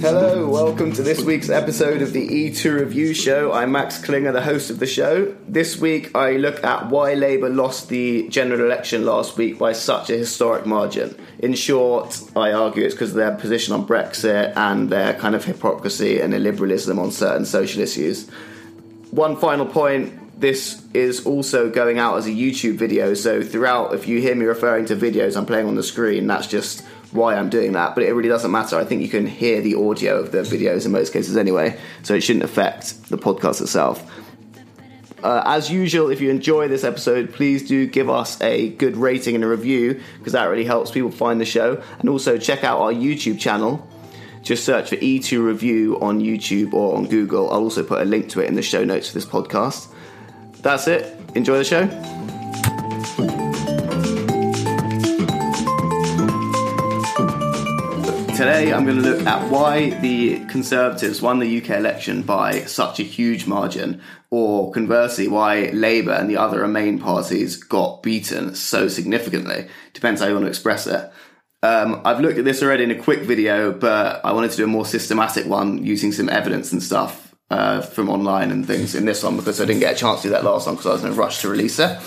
Hello, welcome to this week's episode of the E2 Review Show. I'm Max Klinger, the host of the show. This week, I look at why Labour lost the general election last week by such a historic margin. In short, I argue it's because of their position on Brexit and their kind of hypocrisy and illiberalism on certain social issues. One final point this is also going out as a YouTube video, so throughout, if you hear me referring to videos I'm playing on the screen, that's just why I'm doing that, but it really doesn't matter. I think you can hear the audio of the videos in most cases anyway, so it shouldn't affect the podcast itself. Uh, as usual, if you enjoy this episode, please do give us a good rating and a review because that really helps people find the show. And also check out our YouTube channel. Just search for E2 Review on YouTube or on Google. I'll also put a link to it in the show notes for this podcast. That's it. Enjoy the show. Today, I'm going to look at why the Conservatives won the UK election by such a huge margin, or conversely, why Labour and the other Remain parties got beaten so significantly. Depends how you want to express it. Um, I've looked at this already in a quick video, but I wanted to do a more systematic one using some evidence and stuff uh, from online and things in this one because I didn't get a chance to do that last one because I was in a rush to release it.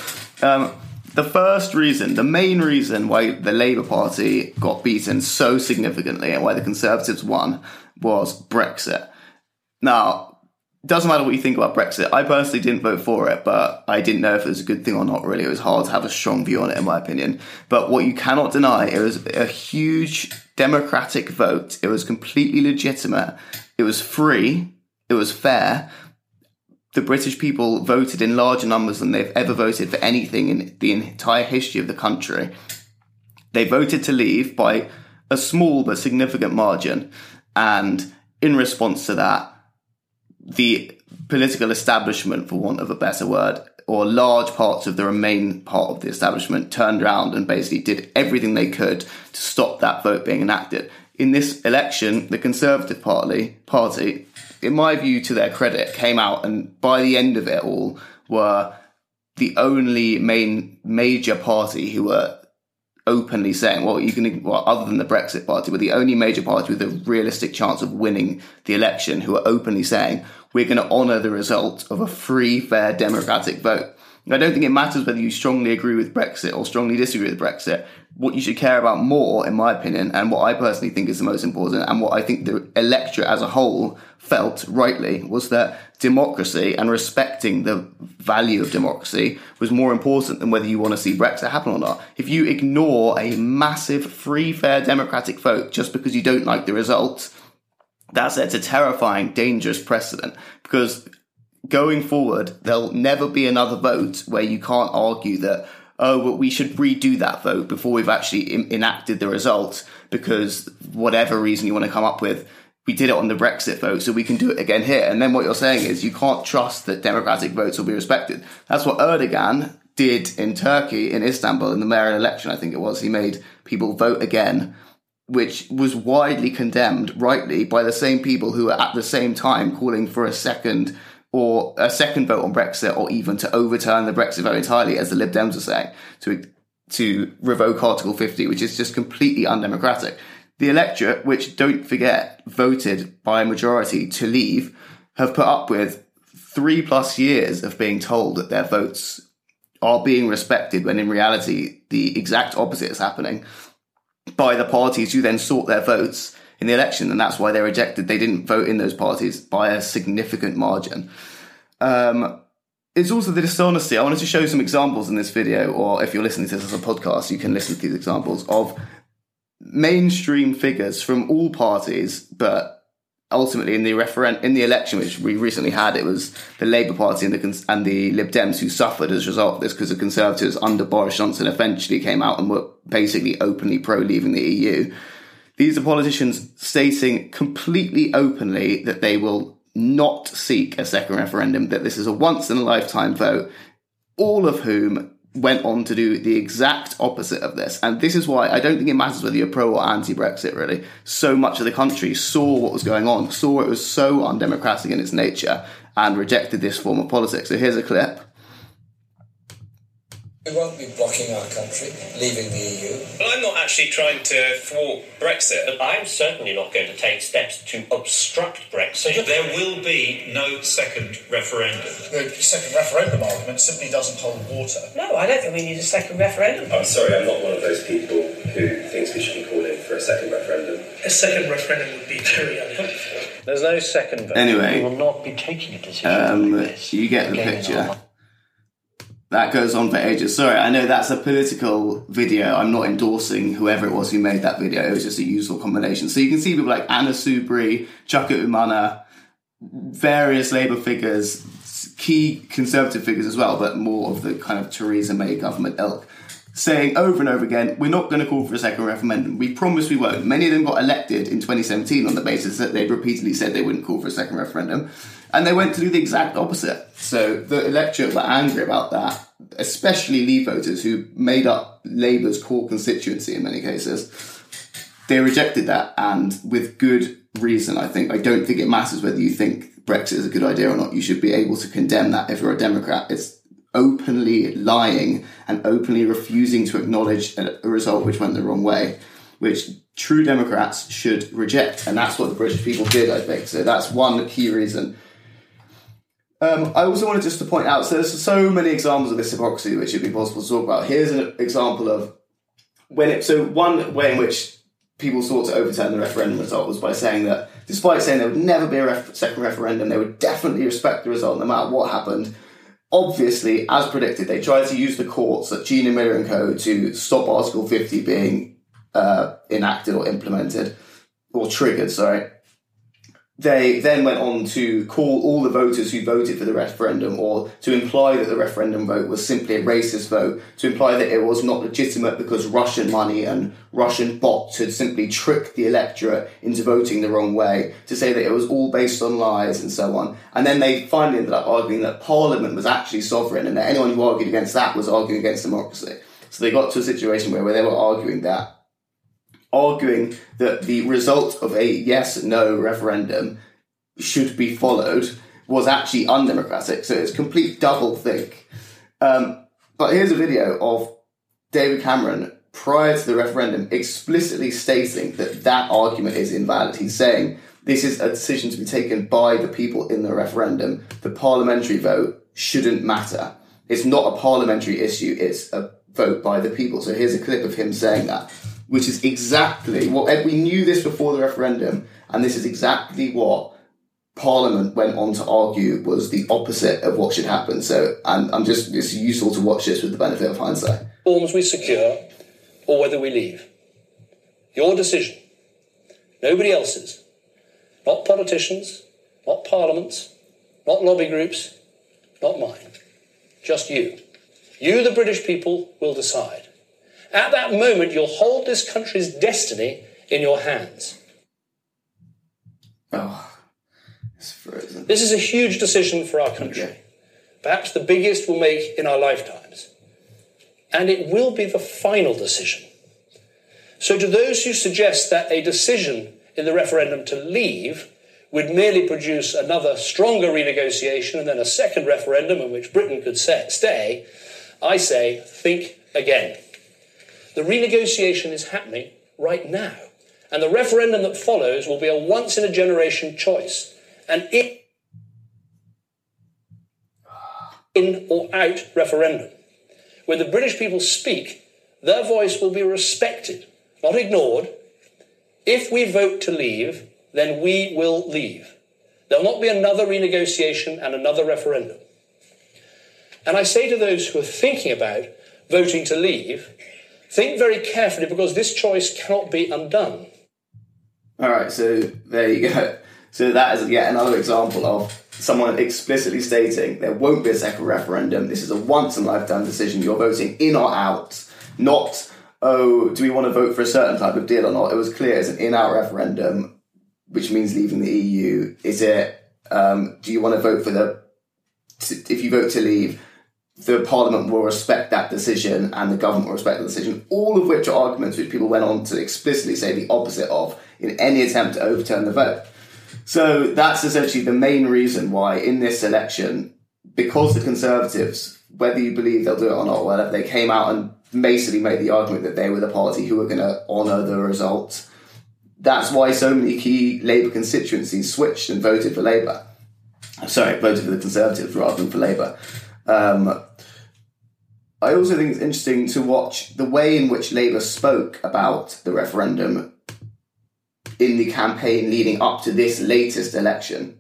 Um, the first reason, the main reason why the Labour Party got beaten so significantly and why the Conservatives won was Brexit. Now, doesn't matter what you think about Brexit. I personally didn't vote for it, but I didn't know if it was a good thing or not, really. It was hard to have a strong view on it, in my opinion. But what you cannot deny, it was a huge democratic vote. It was completely legitimate. It was free. It was fair the British people voted in larger numbers than they've ever voted for anything in the entire history of the country. They voted to leave by a small but significant margin. And in response to that, the political establishment, for want of a better word, or large parts of the Remain part of the establishment turned around and basically did everything they could to stop that vote being enacted. In this election, the Conservative Party, party in my view, to their credit, came out and by the end of it all were the only main major party who were openly saying, well, you can, well, other than the Brexit party, were the only major party with a realistic chance of winning the election who are openly saying, we're going to honour the result of a free, fair, democratic vote. I don't think it matters whether you strongly agree with Brexit or strongly disagree with Brexit. What you should care about more, in my opinion, and what I personally think is the most important, and what I think the electorate as a whole felt rightly, was that democracy and respecting the value of democracy was more important than whether you want to see Brexit happen or not. If you ignore a massive, free, fair, democratic vote just because you don't like the results, that sets a terrifying, dangerous precedent because going forward, there'll never be another vote where you can't argue that, oh, but we should redo that vote before we've actually enacted the result because whatever reason you want to come up with, we did it on the Brexit vote, so we can do it again here. And then what you're saying is you can't trust that democratic votes will be respected. That's what Erdogan did in Turkey, in Istanbul, in the mayoral election, I think it was. He made people vote again, which was widely condemned, rightly, by the same people who were at the same time calling for a second or a second vote on Brexit, or even to overturn the Brexit vote entirely, as the Lib Dems are saying, to to revoke Article 50, which is just completely undemocratic. The electorate, which don't forget voted by a majority to leave, have put up with three plus years of being told that their votes are being respected when in reality the exact opposite is happening by the parties who then sought their votes in the election, and that's why they're rejected. They didn't vote in those parties by a significant margin. Um, it's also the dishonesty. I wanted to show some examples in this video, or if you're listening to this as a podcast, you can listen to these examples of mainstream figures from all parties, but ultimately in the referendum in the election which we recently had, it was the Labour Party and the and the Lib Dems who suffered as a result of this because the Conservatives under Boris Johnson eventually came out and were basically openly pro leaving the EU. These are politicians stating completely openly that they will not seek a second referendum, that this is a once in a lifetime vote, all of whom went on to do the exact opposite of this. And this is why I don't think it matters whether you're pro or anti Brexit, really. So much of the country saw what was going on, saw it was so undemocratic in its nature, and rejected this form of politics. So here's a clip. We won't be blocking our country leaving the EU. Well, I'm not actually trying to thwart Brexit. I'm certainly not going to take steps to obstruct Brexit. There will be no second referendum. The second referendum argument simply doesn't hold water. No, I don't think we need a second referendum. I'm sorry, I'm not one of those people who thinks we should be calling for a second referendum. A second referendum would be very unhelpful. There's no second vote. Anyway. we will not be taking a decision. Um, like this you get the again in picture. That goes on for ages. Sorry, I know that's a political video. I'm not endorsing whoever it was who made that video. It was just a useful combination. So you can see people like Anna Soubry, Chuka Umunna, various Labour figures, key Conservative figures as well, but more of the kind of Theresa May government ilk, saying over and over again, we're not going to call for a second referendum. We promise we won't. Many of them got elected in 2017 on the basis that they'd repeatedly said they wouldn't call for a second referendum. And they went to do the exact opposite. So the electorate were angry about that, especially Leave voters who made up Labour's core constituency in many cases. They rejected that, and with good reason, I think. I don't think it matters whether you think Brexit is a good idea or not. You should be able to condemn that if you're a Democrat. It's openly lying and openly refusing to acknowledge a, result which went the wrong way, which true Democrats should reject. And that's what the British people did, I think. So that's one key reason. Um, I also wanted just to point out, so there's so many examples of this hypocrisy which it'd be possible to talk about. Here's an example of when it, so one way in which people sought to overturn the referendum result was by saying that despite saying there would never be a ref- second referendum, they would definitely respect the result no matter what happened. Obviously, as predicted, they tried to use the courts at Gina Miller and Co. to stop Article 50 being uh, enacted or implemented, or triggered, sorry. They then went on to call all the voters who voted for the referendum, or to imply that the referendum vote was simply a racist vote, to imply that it was not legitimate because Russian money and Russian bots had simply tricked the electorate into voting the wrong way, to say that it was all based on lies and so on. And then they finally ended up arguing that Parliament was actually sovereign and that anyone who argued against that was arguing against democracy. So they got to a situation where, where they were arguing that arguing that the result of a yes no referendum should be followed was actually undemocratic. So it's complete double think. Um, but here's a video of David Cameron prior to the referendum explicitly stating that that argument is invalid. He's saying this is a decision to be taken by the people in the referendum. The parliamentary vote shouldn't matter. It's not a parliamentary issue, it's a vote by the people. So here's a clip of him saying that, which is exactly what eh, we knew this before the referendum, and this is exactly what Parliament went on to argue was the opposite of what should happen. So I'm, I'm just, it's useful to watch this with the benefit of hindsight. Forms we secure or whether we leave. Your decision. Nobody else's. Not politicians, not parliaments, not lobby groups, not mine. Just you. You, the British people, will decide. At that moment, you'll hold this country's destiny in your hands. Oh, it's frozen. This is a huge decision for our country. Okay. Perhaps the biggest we'll make in our lifetimes. And it will be the final decision. So, to those who suggest that a decision in the referendum to leave would merely produce another stronger renegotiation and then a second referendum in which Britain could stay, I say, think again. The renegotiation is happening right now. And the referendum that follows will be a once in a generation choice. And it in or out referendum. When the British people speak, their voice will be respected, not ignored. If we vote to leave, then we will leave. There'll not be another renegotiation and another referendum. And I say to those who are thinking about voting to leave, think very carefully because this choice cannot be undone. All right, so there you go. So that is yet another example of someone explicitly stating there won't be a second referendum. This is a once in a lifetime decision. You're voting in or out, not oh, do we want to vote for a certain type of deal or not? It was clear it's an in out referendum, which means leaving the EU. Is it? Um, do you want to vote for the? If you vote to leave, the Parliament will respect that decision and the government will respect the decision. All of which are arguments which people went on to explicitly say the opposite of in any attempt to overturn the vote. So that's essentially the main reason why in this election, because the Conservatives whether you believe they'll do it or not, whether they came out and basically made the argument that they were the party who were going to honour the result. That's why so many key Labour constituencies switched and voted for Labour. Sorry, voted for the Conservatives rather than for Labour. Um, I also think it's interesting to watch the way in which Labour spoke about the referendum in the campaign leading up to this latest election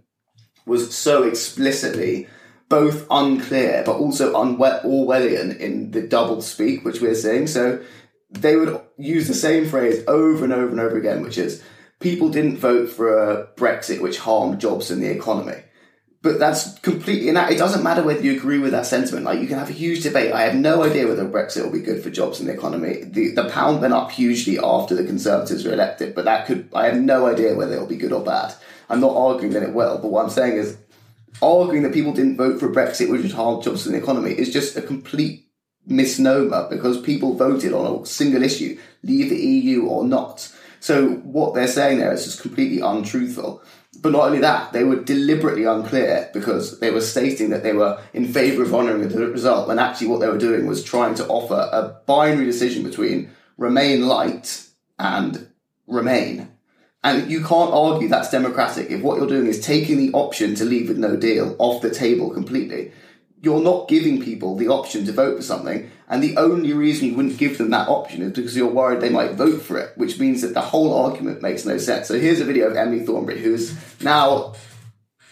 was so explicitly both unclear but also Orwellian in the double speak which we're seeing. So they would use the same phrase over and over and over again, which is people didn't vote for a Brexit which harmed jobs and the economy. But that's completely and it doesn't matter whether you agree with that sentiment. Like you can have a huge debate. I have no idea whether Brexit will be good for jobs and the economy. The the pound went up hugely after the Conservatives were elected, but that could I have no idea whether it'll be good or bad. I'm not arguing that it will, but what I'm saying is arguing that people didn't vote for Brexit which would harm jobs and the economy is just a complete misnomer because people voted on a single issue, leave the EU or not. So what they're saying there is just completely untruthful. But not only that, they were deliberately unclear because they were stating that they were in favour of honouring the result when actually what they were doing was trying to offer a binary decision between remain light and remain. And you can't argue that's democratic if what you're doing is taking the option to leave with no deal off the table completely you're not giving people the option to vote for something, and the only reason you wouldn't give them that option is because you're worried they might vote for it, which means that the whole argument makes no sense. So here's a video of Emily Thornberry, who's now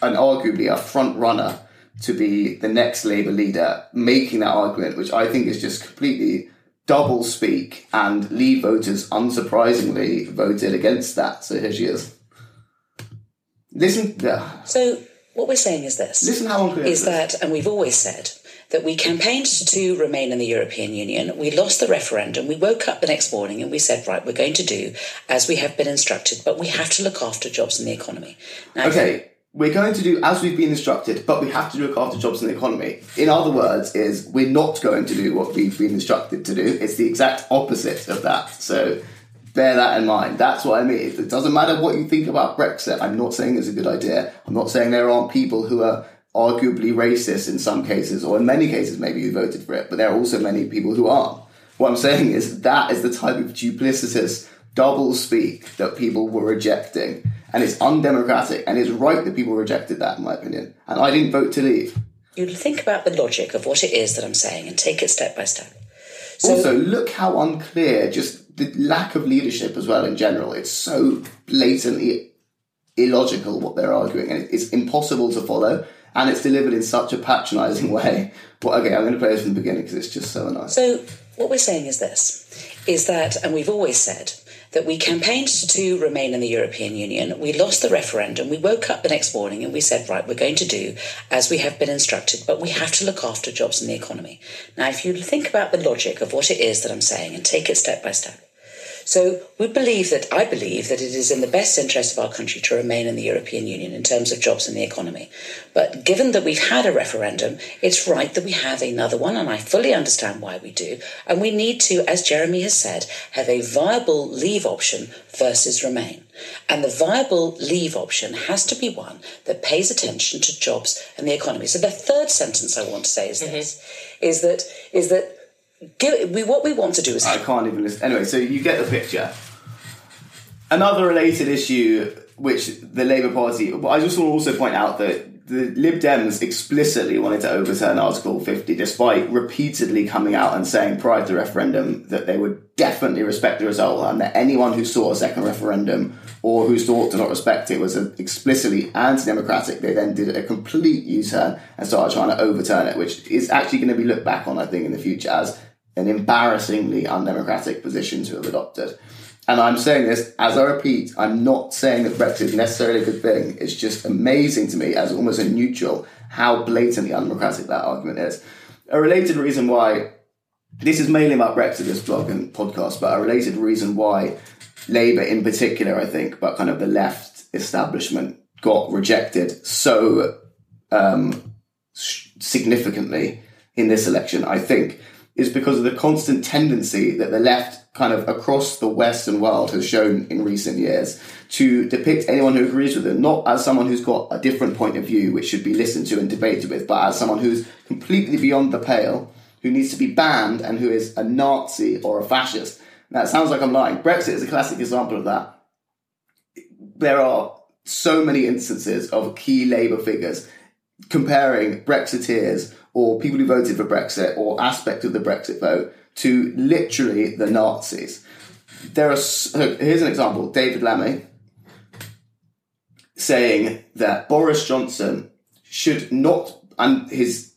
an arguably a front runner to be the next Labour leader, making that argument, which I think is just completely double speak, and Leave voters unsurprisingly voted against that. So here she is. Listen. Uh, so what we're saying is this. Listen how unclear is that, and we've always said that we campaigned to remain in the European Union. We lost the referendum. We woke up the next morning and we said, right, we're going to do as we have been instructed, but we have to look after jobs and the economy. Now, okay. We're going to do as we've been instructed, but we have to look after jobs and the economy. In other words, is we're not going to do what we've been instructed to do. It's the exact opposite of that. So bear that in mind. That's what I mean. It doesn't matter what you think about Brexit. I'm not saying it's a good idea. I'm not saying there aren't people who are arguably racist in some cases, or in many cases, maybe who voted for it, but there are also many people who aren't. What I'm saying is that is the type of duplicitous double speak that people were rejecting. And it's undemocratic, and it's right that people rejected that, in my opinion. And I didn't vote to leave. You think about the logic of what it is that I'm saying and take it step by step. So, also, look how unclear just the lack of leadership as well in general. It's so blatantly illogical what they're arguing, and it's impossible to follow. And it's delivered in such a patronising way. But okay, I'm going to play this from the beginning because it's just so nice. So, what we're saying is this: is that, and we've always said that we campaigned to remain in the European Union. We lost the referendum. We woke up the next morning and we said, right, we're going to do as we have been instructed, but we have to look after jobs and the economy. Now, if you think about the logic of what it is that I'm saying and take it step by step, so we believe that, I believe that it is in the best interest of our country to remain in the European Union in terms of jobs and the economy. But given that we've had a referendum, it's right that we have another one, and I fully understand why we do. And we need to, as Jeremy has said, have a viable leave option versus remain. And the viable leave option has to be one that pays attention to jobs and the economy. So the third sentence I want to say is mm-hmm. this, is that, is that Give, we, what we want to do is. I can't even listen. Anyway, so you get the picture. Another related issue, which the Labour Party. But I just want to also point out that the Lib Dems explicitly wanted to overturn Article 50, despite repeatedly coming out and saying prior to the referendum that they would definitely respect the result and that anyone who sought a second referendum or who sought to not respect it was explicitly anti-democratic. They then did a complete U-turn and started trying to overturn it, which is actually going to be looked back on, I think, in the future as an embarrassingly undemocratic position to have adopted. And I'm saying this, as I repeat, I'm not saying that Brexit is necessarily a good thing. It's just amazing to me, as almost a neutral, how blatantly undemocratic that argument is. A related reason why, this is mainly about Brexit, this blog and podcast, but a related reason why Labour in particular, I think, but kind of the left establishment got rejected so um, significantly in this election, I think, is because of the constant tendency that the left kind of across the Western world has shown in recent years to depict anyone who agrees with them not as someone who's got a different point of view which should be listened to and debated with, but as someone who's completely beyond the pale, who needs to be banned, and who is a Nazi or a fascist. Now, it sounds like I'm lying. Brexit is a classic example of that. There are so many instances of key Labour figures comparing Brexiteers or people who voted for Brexit or aspect of the Brexit vote to literally the Nazis. There are here's an example: David Lammy saying that Boris Johnson should not and his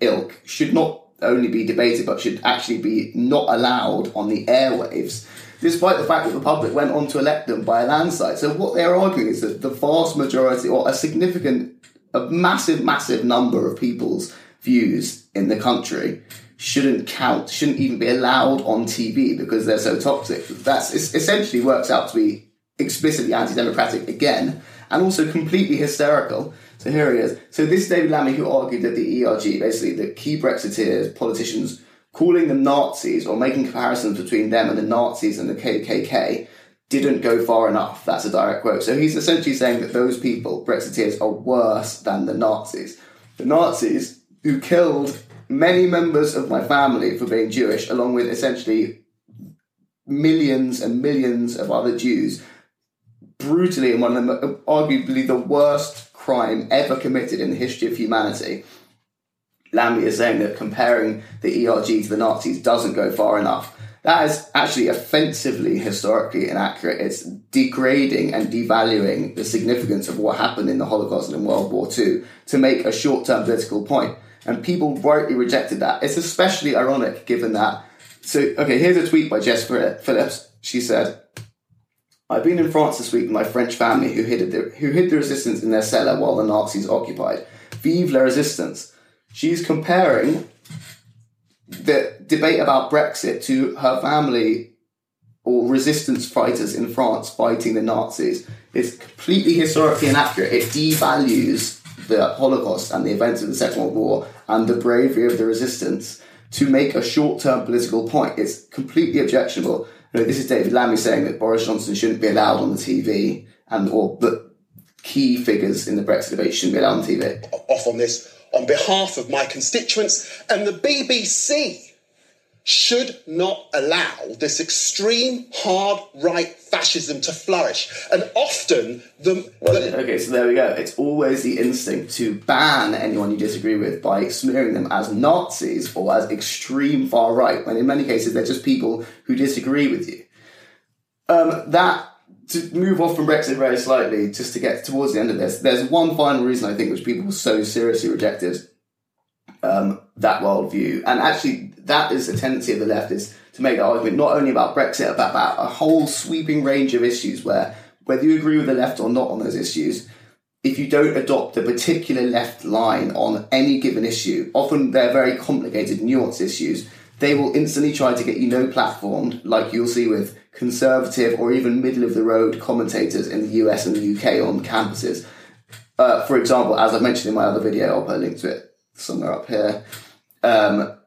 ilk should not only be debated but should actually be not allowed on the airwaves despite the fact that the public went on to elect them by a landslide. So what they're arguing is that the vast majority or a significant a massive, massive number of people's views in the country shouldn't count, shouldn't even be allowed on TV because they're so toxic. That's essentially works out to be explicitly anti-democratic again, and also completely hysterical. So here he is. So this is David Lammy who argued that the ERG, basically the key Brexiteers, politicians, calling them Nazis or making comparisons between them and the Nazis and the KKK didn't go far enough. That's a direct quote. So he's essentially saying that those people, Brexiteers, are worse than the Nazis. The Nazis who killed many members of my family for being Jewish, along with essentially millions and millions of other Jews, brutally in one of them, arguably the worst crime ever committed in the history of humanity. Lammy is saying that comparing the ERG to the Nazis doesn't go far enough. That is actually offensively historically inaccurate. It's degrading and devaluing the significance of what happened in the Holocaust and in World War II to make a short term political point. And people rightly rejected that. It's especially ironic given that. So, okay, here's a tweet by Jess Phillips. She said, I've been in France this week with my French family who hid, the, who hid the resistance in their cellar while the Nazis occupied. Vive la resistance. She's comparing the debate about Brexit to her family or resistance fighters in France fighting the Nazis It's completely historically inaccurate. It devalues the Holocaust and the events of the Second World War and the bravery of the resistance to make a short term political point. It's completely objectionable. You know, this is David Lammy saying that Boris Johnson shouldn't be allowed on the TV and or that key figures in the Brexit debate shouldn't be allowed on TV. Off on this on behalf of my constituents and the BBC should not allow this extreme hard right fascism to flourish. And often the, well, okay, so there we go. It's always the instinct to ban anyone you disagree with by smearing them as Nazis or as extreme far right, when in many cases they're just people who disagree with you. Um, that to move off from Brexit very slightly, just to get towards the end of this, there's one final reason I think which people so seriously rejected um, that worldview, and actually that is a tendency of the left is to make the argument not only about Brexit, but about a whole sweeping range of issues where whether you agree with the left or not on those issues, if you don't adopt a particular left line on any given issue, often they're very complicated, nuanced issues, they will instantly try to get you no platformed, like you'll see with conservative or even middle of the road commentators in the US and the UK on campuses. Uh, for example, as I mentioned in my other video, I'll put a link to it somewhere up here. Um,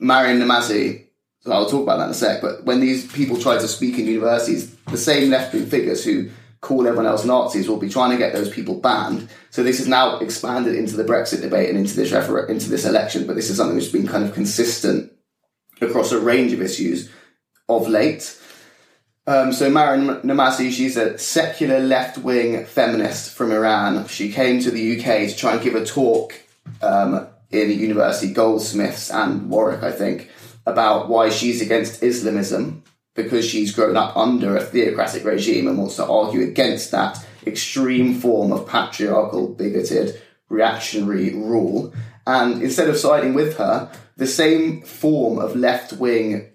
Maryam Namazie, so I'll talk about that in a sec, but when these people try to speak in universities, the same left wing figures who call everyone else Nazis will be trying to get those people banned. So this is now expanded into the Brexit debate and into this refer- into this election, but this is something which has been kind of consistent across a range of issues of late. Um, so Maryam Namazie, she's a secular left-wing feminist from Iran. She came to the UK to try and give a talk um, in the university, Goldsmiths and Warwick, I think, about why she's against Islamism because she's grown up under a theocratic regime and wants to argue against that extreme form of patriarchal, bigoted, reactionary rule. And instead of siding with her, the same form of left wing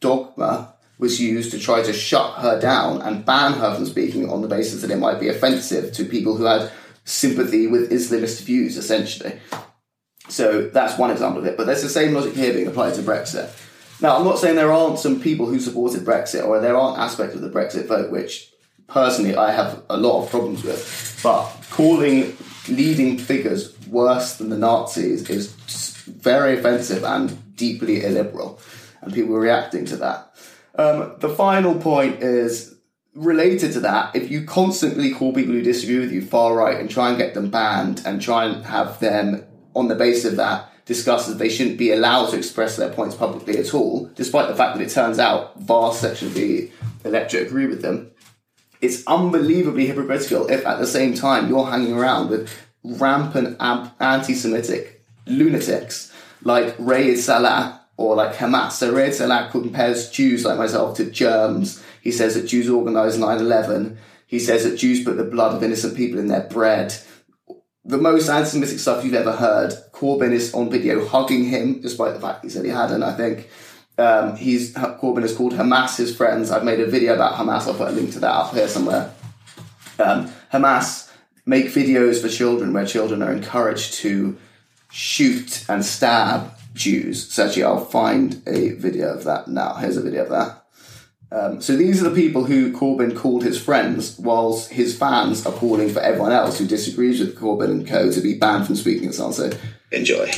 dogma was used to try to shut her down and ban her from speaking on the basis that it might be offensive to people who had sympathy with Islamist views, essentially. So that's one example of it. But there's the same logic here being applied to Brexit. Now, I'm not saying there aren't some people who supported Brexit or there aren't aspects of the Brexit vote which personally I have a lot of problems with. But calling leading figures worse than the Nazis is very offensive and deeply illiberal, and people were reacting to that. Um, the final point is related to that. If you constantly call people who disagree with you far right and try and get them banned and try and have them on the basis of that discuss that they shouldn't be allowed to express their points publicly at all, despite the fact that it turns out vast section of the electorate agree with them. It's unbelievably hypocritical if at the same time you're hanging around with rampant anti-Semitic lunatics like Raed Salah or like Hamas. So Raed Salah compares Jews like myself to germs. He says that Jews organised 9-11. He says that Jews put the blood of innocent people in their bread. The most anti-Semitic stuff you've ever heard. Corbyn is on video hugging him, despite the fact he said he hadn't, I think. Um, he's Corbyn has called Hamas his friends. I've made a video about Hamas. I'll put a link to that up here somewhere. Um, Hamas make videos for children where children are encouraged to shoot and stab Jews. So actually, I'll find a video of that now. Here's a video of that. Um, so these are the people who Corbyn called his friends, whilst his fans are calling for everyone else who disagrees with Corbyn and co to be banned from speaking at So enjoy.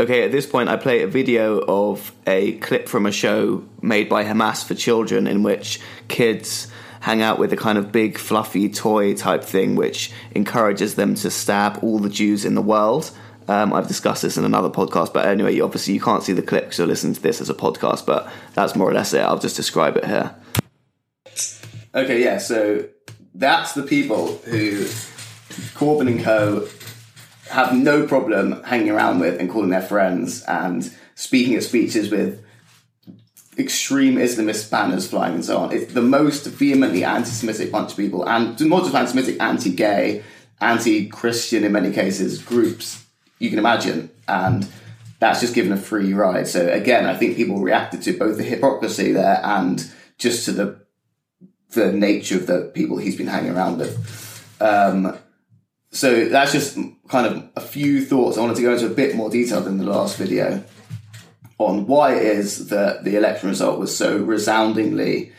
Okay, at this point, I play a video of a clip from a show made by Hamas for children in which kids hang out with a kind of big, fluffy toy type thing, which encourages them to stab all the Jews in the world. Um, I've discussed this in another podcast, but anyway, obviously you can't see the clip because you're listening to this as a podcast, but that's more or less it. I'll just describe it here. Okay, yeah, so that's the people who Corbyn and Co have no problem hanging around with and calling their friends and speaking at speeches with extreme Islamist banners flying and so on. It's the most vehemently anti-Semitic bunch of people, and not just anti-Semitic, anti-gay, anti-Christian in many cases groups you can imagine, and that's just given a free ride. So again, I think people reacted to both the hypocrisy there and just to the the nature of the people he's been hanging around with. Um, so that's just kind of a few thoughts. I wanted to go into a bit more detail than the last video on why it is that the election result was so resoundingly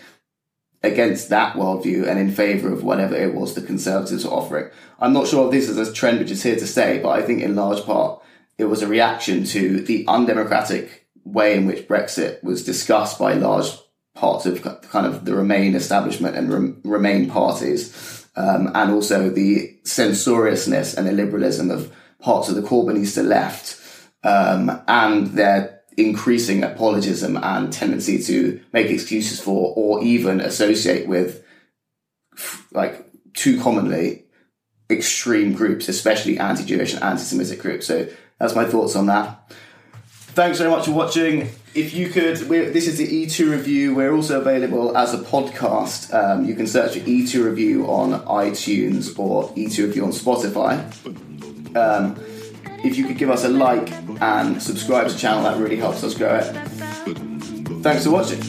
against that worldview and in favour of whatever it was the Conservatives were offering. I'm not sure if this is a trend which is here to stay, but I think in large part it was a reaction to the undemocratic way in which Brexit was discussed by large parts of kind of the Remain establishment and Remain parties um, and also the censoriousness and illiberalism of parts of the Corbynista left, um, and their increasing apologism and tendency to make excuses for or even associate with, like, too commonly extreme groups, especially anti-Jewish and anti-Semitic groups. So that's my thoughts on that. Thanks very much for watching if you could, this is the E2 review. We're also available as a podcast. Um, you can search for E2 review on iTunes or E2 review on Spotify. Um, if you could give us a like and subscribe to the channel, that really helps us grow it. Thanks for watching.